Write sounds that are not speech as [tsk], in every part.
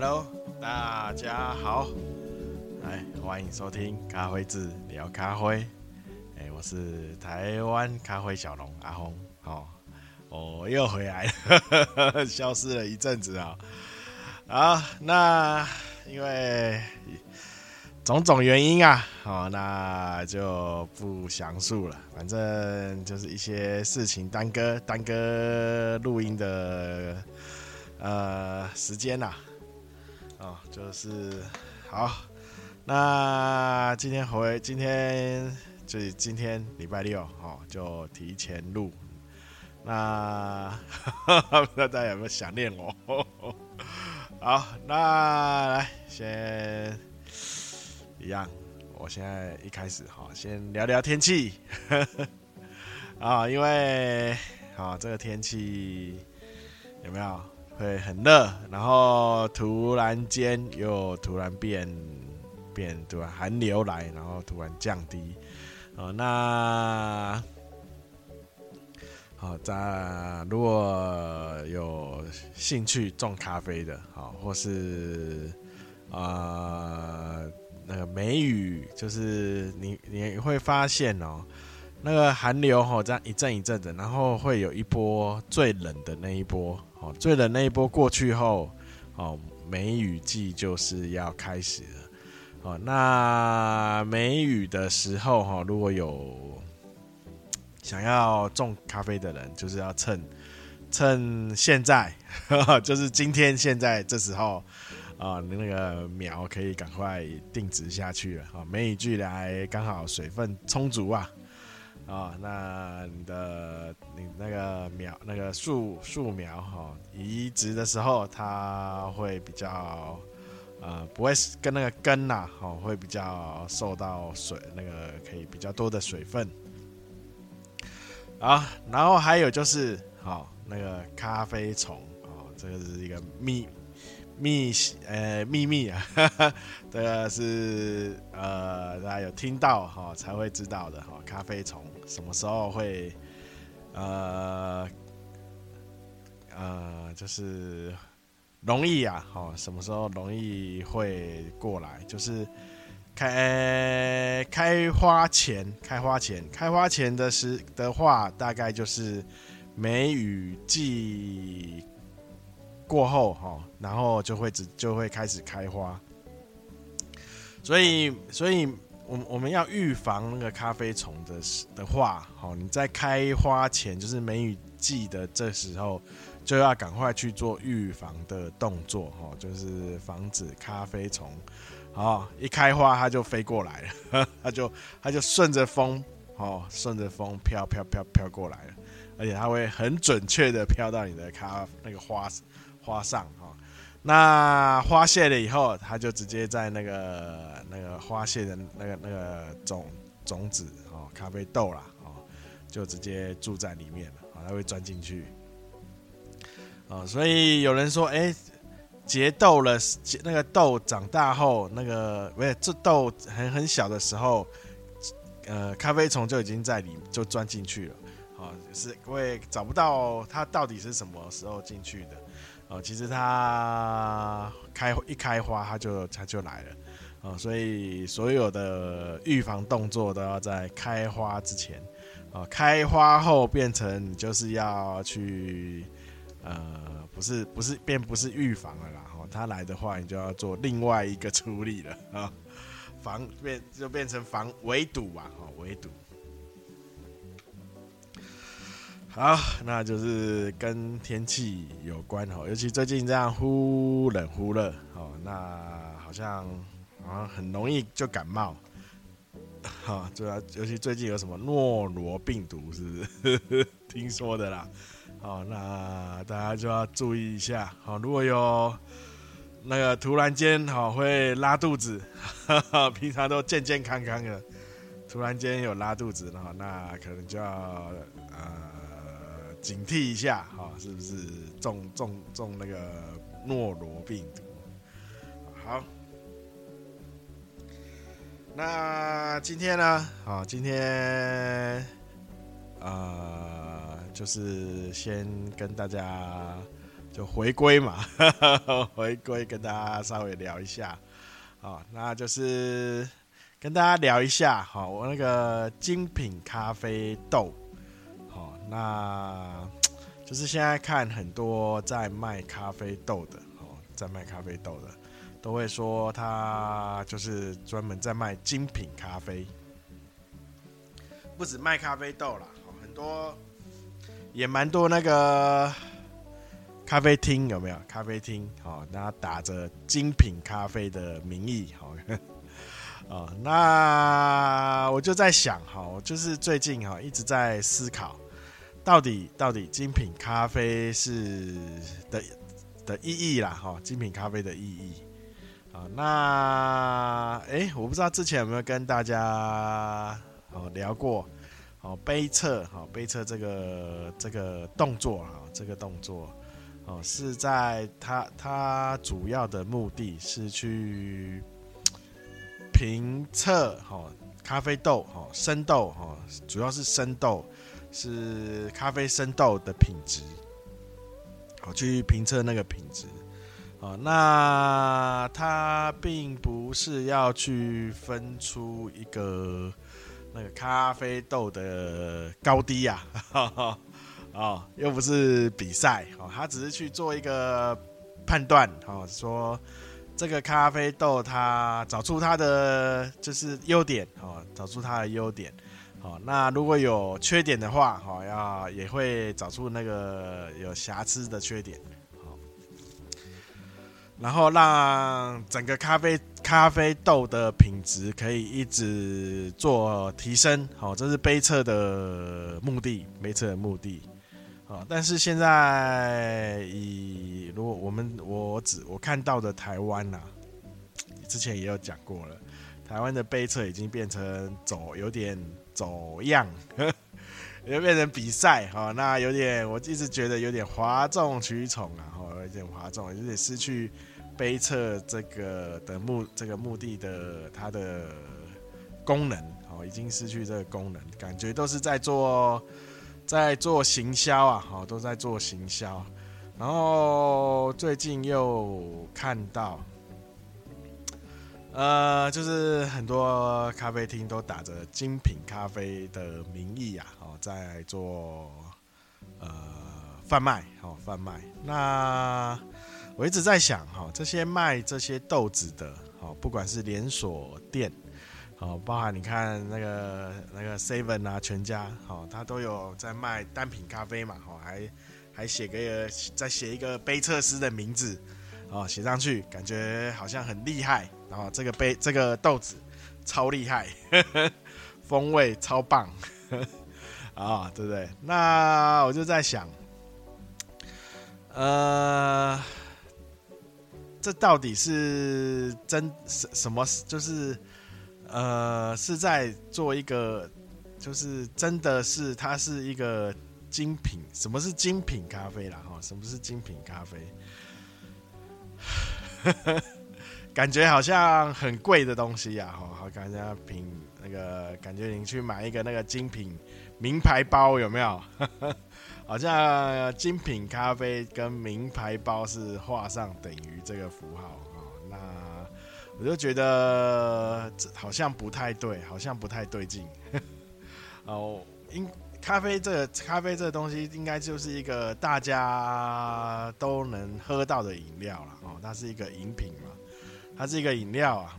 Hello，大家好，来欢迎收听咖啡志聊咖啡。哎，我是台湾咖啡小龙阿红，哦，我又回来了，[laughs] 消失了一阵子啊。好，那因为种种原因啊，好，那就不详述了。反正就是一些事情耽搁，耽搁录音的呃时间呐。哦，就是好，那今天回今天就是今天礼拜六，哦，就提前录。那不知道大家有没有想念我？好，那来先一样，我现在一开始哈，先聊聊天气 [laughs] 啊，因为啊这个天气有没有？会很热，然后突然间又突然变变，突然寒流来，然后突然降低。哦，那好，在如果有兴趣种咖啡的，好，或是啊、呃、那个梅雨，就是你你会发现哦，那个寒流哈，这样一阵一阵的，然后会有一波最冷的那一波。哦，最冷那一波过去后，哦，梅雨季就是要开始了。哦，那梅雨的时候，哈，如果有想要种咖啡的人，就是要趁趁现在，[laughs] 就是今天现在这时候，啊，你那个苗可以赶快定植下去了。啊，梅雨季来刚好水分充足啊。啊、那你的你那个苗那个树树苗哈、哦，移植的时候它会比较呃不会跟那个根呐、啊，哦会比较受到水那个可以比较多的水分。啊，然后还有就是好、哦、那个咖啡虫哦，这个是一个秘秘呃秘密啊，这个是呃大家有听到哈、哦、才会知道的哈、哦，咖啡虫。什么时候会，呃，呃，就是容易啊，哦，什么时候容易会过来？就是开开花前，开花前，开花前的时的话，大概就是梅雨季过后哈，然后就会只就会开始开花，所以，所以。我我们要预防那个咖啡虫的的话，好，你在开花前，就是梅雨季的这时候，就要赶快去做预防的动作，哈，就是防止咖啡虫，好，一开花它就飞过来了，[laughs] 它就它就顺着风，哦，顺着风飘飘飘飘过来了，而且它会很准确的飘到你的咖那个花花上，哈。那花谢了以后，它就直接在那个那个花谢的那个那个种种子哦，咖啡豆啦哦，就直接住在里面了啊，它会钻进去啊，所以有人说，哎，结豆了，结那个豆长大后，那个不是这豆很很小的时候，呃，咖啡虫就已经在里就钻进去了啊，是因为找不到它到底是什么时候进去的。哦，其实它开一开花，它就它就来了，哦，所以所有的预防动作都要在开花之前，哦，开花后变成你就是要去，呃，不是不是变不是预防了啦，哦，它来的话，你就要做另外一个处理了啊，防变就变成防围堵吧，哦，围堵。好，那就是跟天气有关哦，尤其最近这样忽冷忽热哦，那好像啊很容易就感冒，哈，主要尤其最近有什么诺罗病毒是不是？[laughs] 听说的啦，好，那大家就要注意一下，好，如果有那个突然间好会拉肚子，哈哈，平常都健健康康的，突然间有拉肚子，的话那可能就要呃。警惕一下，哈，是不是中中中那个诺罗病毒？好，那今天呢？好，今天呃，就是先跟大家就回归嘛，[laughs] 回归跟大家稍微聊一下，好，那就是跟大家聊一下，好，我那个精品咖啡豆，那 [tsk] 就是现在看很多在卖咖啡豆的，哦，在卖咖啡豆的，都会说他就是专门在卖精品咖啡，不止卖咖啡豆啦，很多也蛮多那个。咖啡厅有没有？咖啡厅，好，那打着精品咖啡的名义，好，哦，那我就在想，哈，就是最近哈一直在思考，到底到底精品咖啡是的的意义啦，哈，精品咖啡的意义，啊，那哎，我不知道之前有没有跟大家哦聊过，哦杯测，哈杯测这个这个动作啊，这个动作。哦，是在它它主要的目的是去评测哈咖啡豆哈生豆哈，主要是生豆是咖啡生豆的品质，好去评测那个品质，哦，那它并不是要去分出一个那个咖啡豆的高低呀，啊。[laughs] 哦，又不是比赛。哦，他只是去做一个判断。哦，说这个咖啡豆它找出它的就是优点。哦，找出它的优点。哦，那如果有缺点的话哦，要也会找出那个有瑕疵的缺点。哦，然后让整个咖啡咖啡豆的品质可以一直做提升。哦，这是杯测的目的，杯测的目的。啊，但是现在以如果我们我只我看到的台湾呐、啊，之前也有讲过了，台湾的杯测已经变成走有点走样，又变成比赛哈，那有点我一直觉得有点哗众取宠啊，哈，有点哗众，有点失去杯测这个的目这个目的的它的功能，哦，已经失去这个功能，感觉都是在做。在做行销啊，好，都在做行销。然后最近又看到，呃，就是很多咖啡厅都打着精品咖啡的名义啊，哦，在做呃贩卖，哦，贩卖。那我一直在想，哈，这些卖这些豆子的，哦，不管是连锁店。好，包含你看那个那个 Seven 啊，全家，好，他都有在卖单品咖啡嘛，好，还还写个再写一个杯测师的名字，哦，写上去，感觉好像很厉害，然后这个杯这个豆子超厉害，风味超棒，啊，对不对？那我就在想，呃，这到底是真什什么？就是。呃，是在做一个，就是真的是它是一个精品。什么是精品咖啡啦？哈，什么是精品咖啡？感觉好像很贵的东西呀，哈，好，感觉品那个感觉你去买一个那个精品名牌包有没有？[laughs] 好像精品咖啡跟名牌包是画上等于这个符号那。我就觉得这好像不太对，好像不太对劲。[laughs] 哦，因咖啡这个咖啡这个东西，应该就是一个大家都能喝到的饮料了。哦，它是一个饮品嘛，它是一个饮料啊。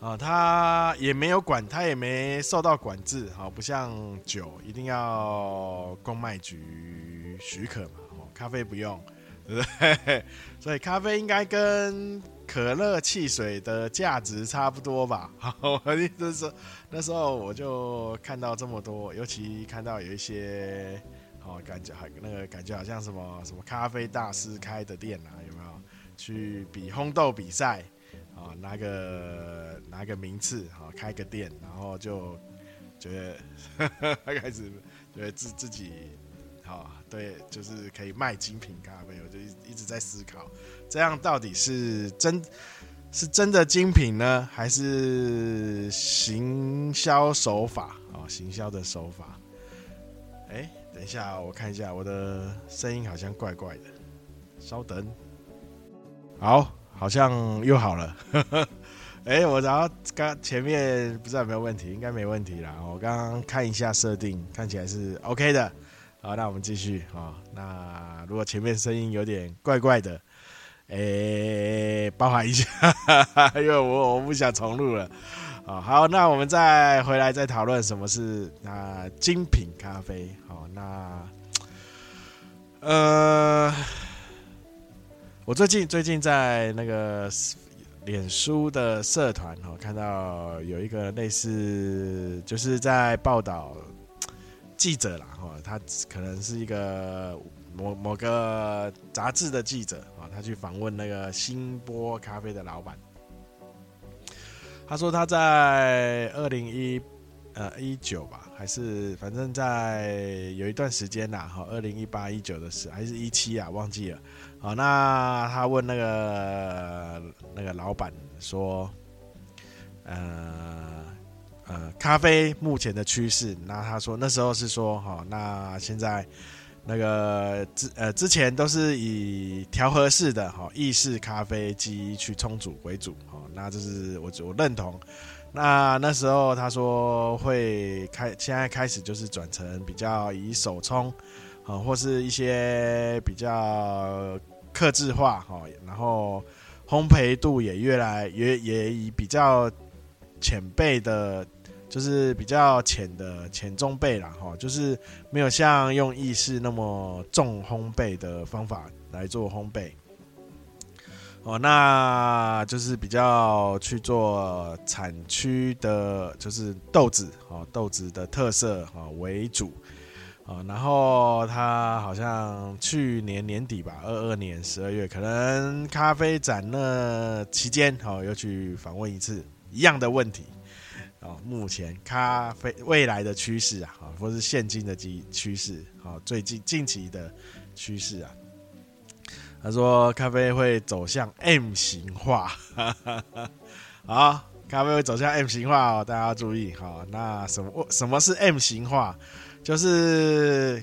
啊，它也没有管，它也没受到管制。好，不像酒一定要公卖局许可嘛。哦，咖啡不用，[laughs] 对不对？所以咖啡应该跟可乐汽水的价值差不多吧？好，[laughs] 我意思是说，那时候我就看到这么多，尤其看到有一些，哦，感觉还那个感觉好像什么什么咖啡大师开的店啊，有没有？去比烘豆比赛，啊，拿个拿个名次，啊，开个店，然后就觉得呵呵 [laughs] 开始觉得自自己。好，对，就是可以卖精品咖啡，我就一一直在思考，这样到底是真，是真的精品呢，还是行销手法？哦，行销的手法。哎，等一下，我看一下我的声音好像怪怪的，稍等。好，好像又好了。[laughs] 哎、我然后刚前面不知道有没有问题，应该没问题啦。我刚刚看一下设定，看起来是 OK 的。好，那我们继续啊。那如果前面声音有点怪怪的，哎、包涵一下，[laughs] 因为我我不想重录了。啊，好，那我们再回来再讨论什么是那精品咖啡。好，那呃，我最近最近在那个脸书的社团哦，看到有一个类似就是在报道记者啦，哈，他可能是一个某某个杂志的记者啊，他去访问那个星波咖啡的老板。他说他在二零一呃一九吧，还是反正在有一段时间呐，哈，二零一八一九的事，还是一七啊，忘记了。好，那他问那个那个老板说，呃呃，咖啡目前的趋势，那他说那时候是说，哈，那现在。那个之呃之前都是以调和式的哈意式咖啡机去冲煮为主哈，那这是我我认同。那那时候他说会开，现在开始就是转成比较以手冲啊，或是一些比较克制化哈，然后烘焙度也越来越也以比较浅焙的。就是比较浅的浅中焙啦，哈，就是没有像用意式那么重烘焙的方法来做烘焙，哦，那就是比较去做产区的，就是豆子，哦，豆子的特色，哈为主，啊，然后他好像去年年底吧，二二年十二月，可能咖啡展那期间，哈，又去访问一次一样的问题。哦，目前咖啡未来的趋势啊，或是现今的趋趋势，好，最近近期的趋势啊，他说咖啡会走向 M 型化，好，咖啡会走向 M 型化哦，大家要注意，好，那什么什么是 M 型化？就是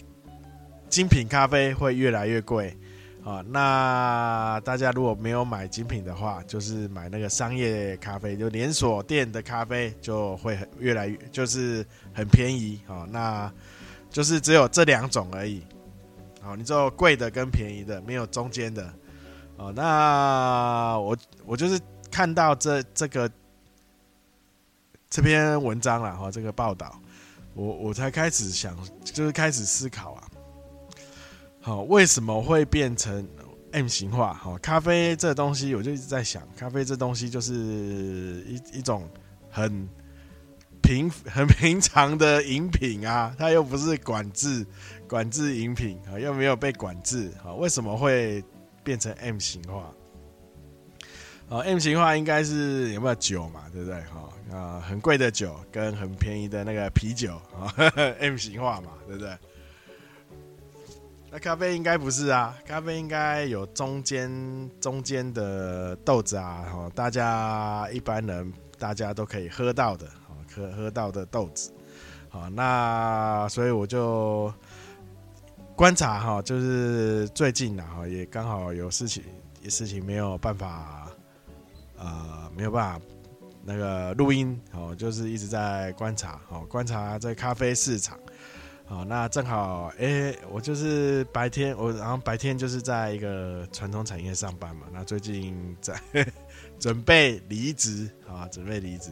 精品咖啡会越来越贵。啊，那大家如果没有买精品的话，就是买那个商业咖啡，就连锁店的咖啡就会越来越就是很便宜啊。那就是只有这两种而已。好，你只有贵的跟便宜的，没有中间的。哦，那我我就是看到这这个这篇文章了哈，这个报道，我我才开始想，就是开始思考啊。好，为什么会变成 M 型化？好，咖啡这东西，我就一直在想，咖啡这东西就是一一种很平很平常的饮品啊，它又不是管制管制饮品啊，又没有被管制，好，为什么会变成 M 型化？哦，M 型化应该是有没有酒嘛，对不对？哈啊，很贵的酒跟很便宜的那个啤酒啊，[laughs] M 型化嘛，对不对？那咖啡应该不是啊，咖啡应该有中间中间的豆子啊，哈，大家一般人大家都可以喝到的，哈，喝喝到的豆子，好，那所以我就观察哈，就是最近呢，哈，也刚好有事情，事情没有办法，呃，没有办法那个录音，哦，就是一直在观察，哦，观察这咖啡市场。好，那正好，哎、我就是白天，我然后白天就是在一个传统产业上班嘛。那最近在 [laughs] 准备离职，啊，准备离职。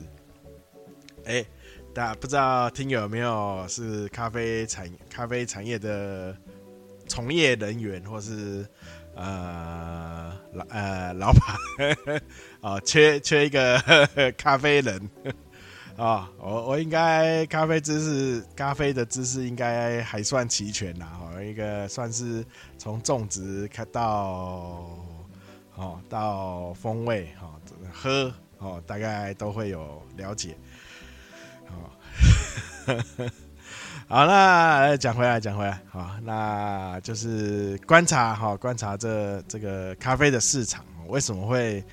哎、欸，大家不知道听友有没有是咖啡产咖啡产业的从业人员，或是呃老呃老板，啊，[laughs] 缺缺一个 [laughs] 咖啡人。啊，我我应该咖啡知识，咖啡的知识应该还算齐全啦。哦，一个算是从种植开到哦到风味哈喝哦，大概都会有了解。好，好，那讲回来讲回来，好，那就是观察哈，观察这这个咖啡的市场为什么会。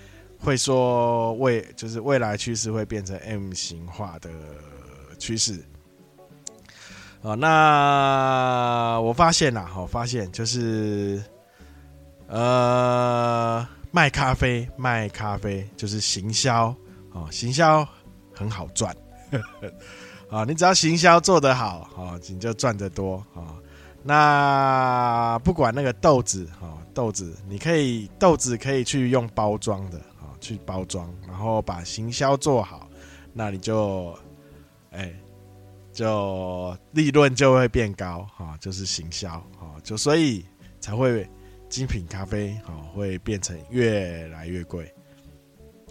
会说未就是未来趋势会变成 M 型化的趋势哦？那我发现啦，哈，发现就是，呃，卖咖啡，卖咖啡就是行销，哦，行销很好赚，[laughs] 啊，你只要行销做得好，啊，你就赚得多，啊，那不管那个豆子，哈，豆子你可以豆子可以去用包装的，啊，去包装，然后把行销做好，那你就，哎。就利润就会变高，哈，就是行销，哈，就所以才会精品咖啡，哈，会变成越来越贵，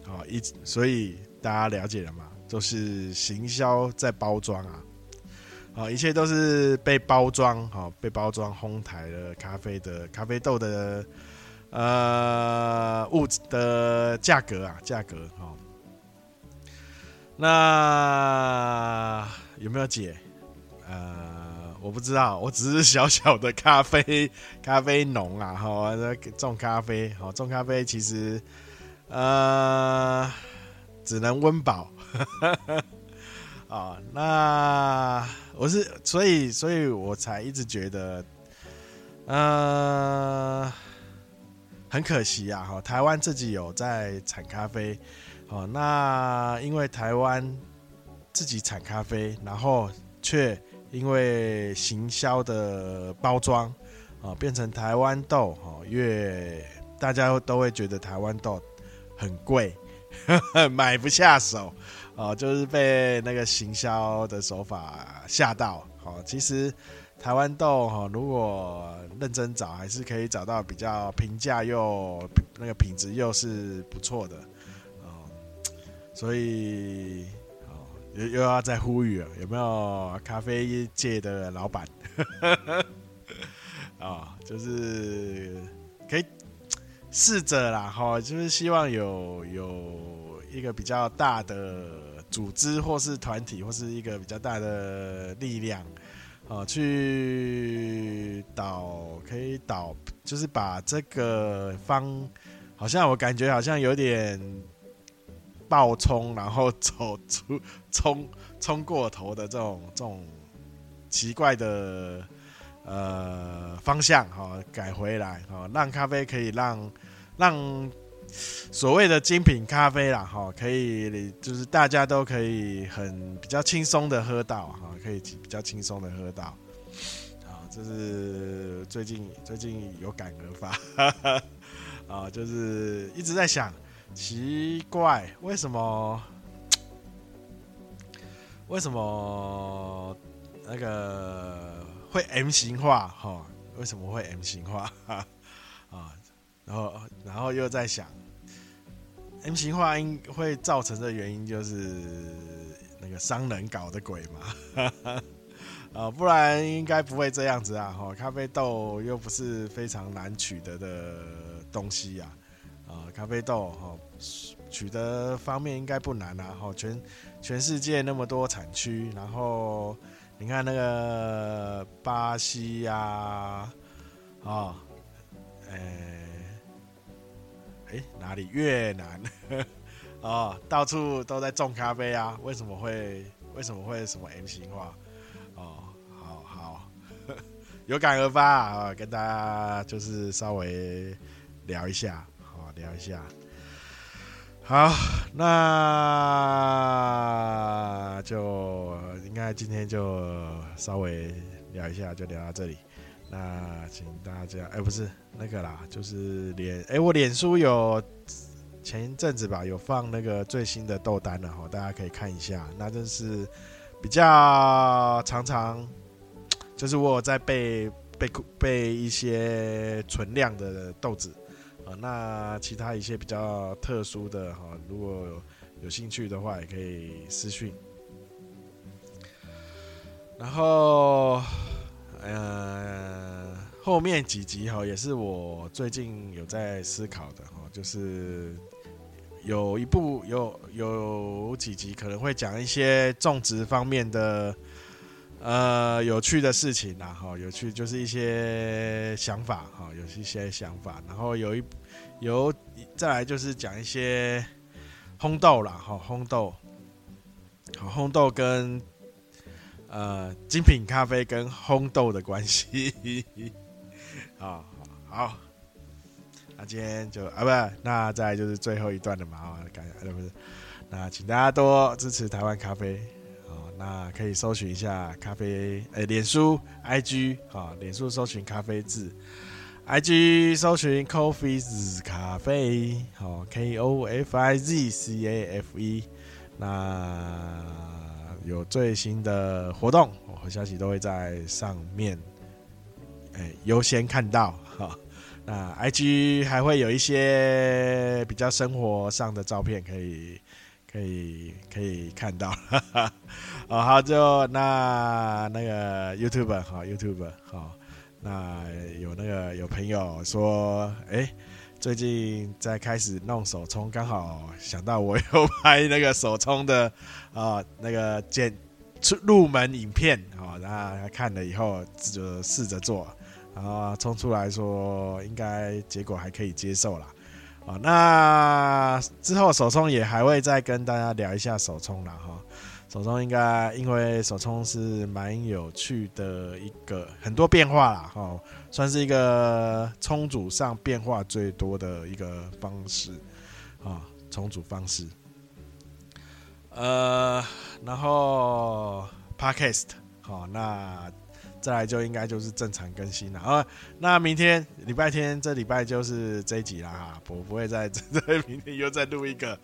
好，一所以大家了解了吗？都是行销在包装啊，啊，一切都是被包装，好，被包装烘焙的咖啡的咖啡豆的呃物质的价格啊，价格，那。有没有解？呃，我不知道，我只是小小的咖啡咖啡农啊，哈，种咖啡，好种咖啡，其实呃只能温饱，啊，[laughs] 那我是所以所以我才一直觉得，呃，很可惜啊，哈，台湾自己有在产咖啡，哦，那因为台湾。自己产咖啡，然后却因为行销的包装啊，变成台湾豆哦，越大家都会觉得台湾豆很贵，[laughs] 买不下手哦，就是被那个行销的手法吓到。好，其实台湾豆哈，如果认真找，还是可以找到比较平价又那个品质又是不错的哦，所以。又又要再呼吁了，有没有咖啡界的老板？啊、[laughs] 就是试着啦，哈，就是希望有有一个比较大的组织，或是团体，或是一个比较大的力量，啊、哦，去导，可以导，就是把这个方，好像我感觉好像有点。爆冲，然后走出冲冲过头的这种这种奇怪的呃方向哈、哦，改回来哈、哦，让咖啡可以让让所谓的精品咖啡啦哈、哦，可以就是大家都可以很比较轻松的喝到哈、哦，可以比较轻松的喝到啊、这是最近最近有感而发 [laughs] 啊、就是一直在想。奇怪，为什么？为什么那个会 M 型化？哈，为什么会 M 型化？[laughs] 啊，然后，然后又在想，M 型化应会造成的原因就是那个商人搞的鬼嘛？[laughs] 啊，不然应该不会这样子啊！哈，咖啡豆又不是非常难取得的东西呀。啊，咖啡豆哈，取得方面应该不难啊。哈，全全世界那么多产区，然后你看那个巴西呀，啊，诶，诶，哪里？越南，[laughs] 哦，到处都在种咖啡啊。为什么会为什么会什么 M 型化？哦，好好，[laughs] 有感而发啊，跟大家就是稍微聊一下。好聊一下，好，那就应该今天就稍微聊一下，就聊到这里。那请大家，哎、不是那个啦，就是脸，哎、我脸书有前一阵子吧，有放那个最新的豆单了哈，大家可以看一下。那真是比较常常，就是我有在备备备一些存量的豆子。啊，那其他一些比较特殊的哈，如果有，有兴趣的话，也可以私讯。然后，呃，后面几集哈，也是我最近有在思考的哈，就是有一部有有几集可能会讲一些种植方面的。呃，有趣的事情啦，哈，有趣就是一些想法，哈，有一些想法，然后有一有再来就是讲一些烘豆啦，哈，烘豆，好，烘豆跟呃精品咖啡跟烘豆的关系。好 [laughs] 好，那今天就啊不，那再来就是最后一段的嘛啊，感觉不是，那请大家多支持台湾咖啡。那可以搜寻一下咖啡，诶，脸书、IG，好，脸书搜寻咖啡字，IG 搜寻 Coffeez 咖啡，好，K O F I Z C A F E。那有最新的活动我和消息都会在上面，诶，优先看到。哈，那 IG 还会有一些比较生活上的照片可以。可以可以看到，哈哈，哦，好，就那那个 YouTube 好 YouTube 好，那有那个有朋友说，哎、最近在开始弄手冲，刚好想到我有拍那个手冲的啊、那个简出入门影片，好，然后他看了以后就试着做，然后冲出来说，应该结果还可以接受啦。啊，那之后手冲也还会再跟大家聊一下手冲了哈。手冲应该因为手冲是蛮有趣的一个很多变化啦哈，算是一个冲煮上变化最多的一个方式啊，冲煮方式。呃，然后 Podcast 好那。再来就应该就是正常更新了啊！那明天礼拜天这礼拜就是这一集啦哈，我不会再这明天又再录一个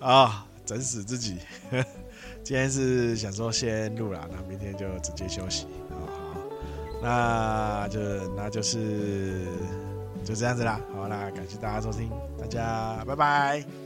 啊，整死自己。[laughs] 今天是想说先录了，那明天就直接休息。好，那就那就是就这样子啦。好，那感谢大家收听，大家拜拜。